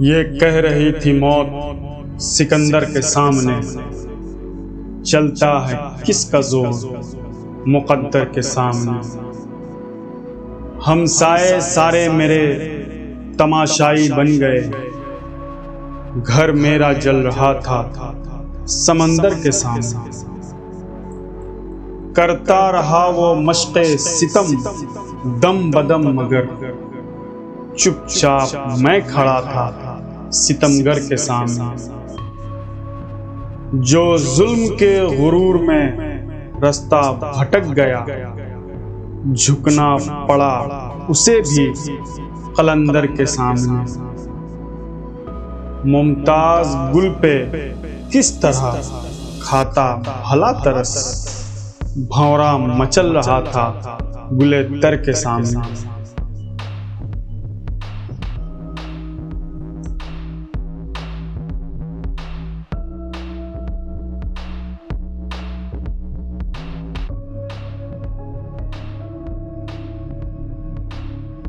ये कह रही थी मौत सिकंदर के सामने। चलता है किसका ज़ोर मुकद्दर के सामने। हम साए सारे मेरे तमाशाई बन गए। घर मेरा जल रहा था समंदर के सामने। करता रहा वो मश्क सितम, दम बदम मगर। चुपचाप मैं खड़ा था सितमगर के सामने। जो जुल्म के गुरूर में रास्ता भटक गया, झुकना पड़ा, उसे भी कलंदर के सामने। मुमताज़ गुल पे किस तरह खाता भला तरस? भौरा मचल रहा था गुले तर के सामने।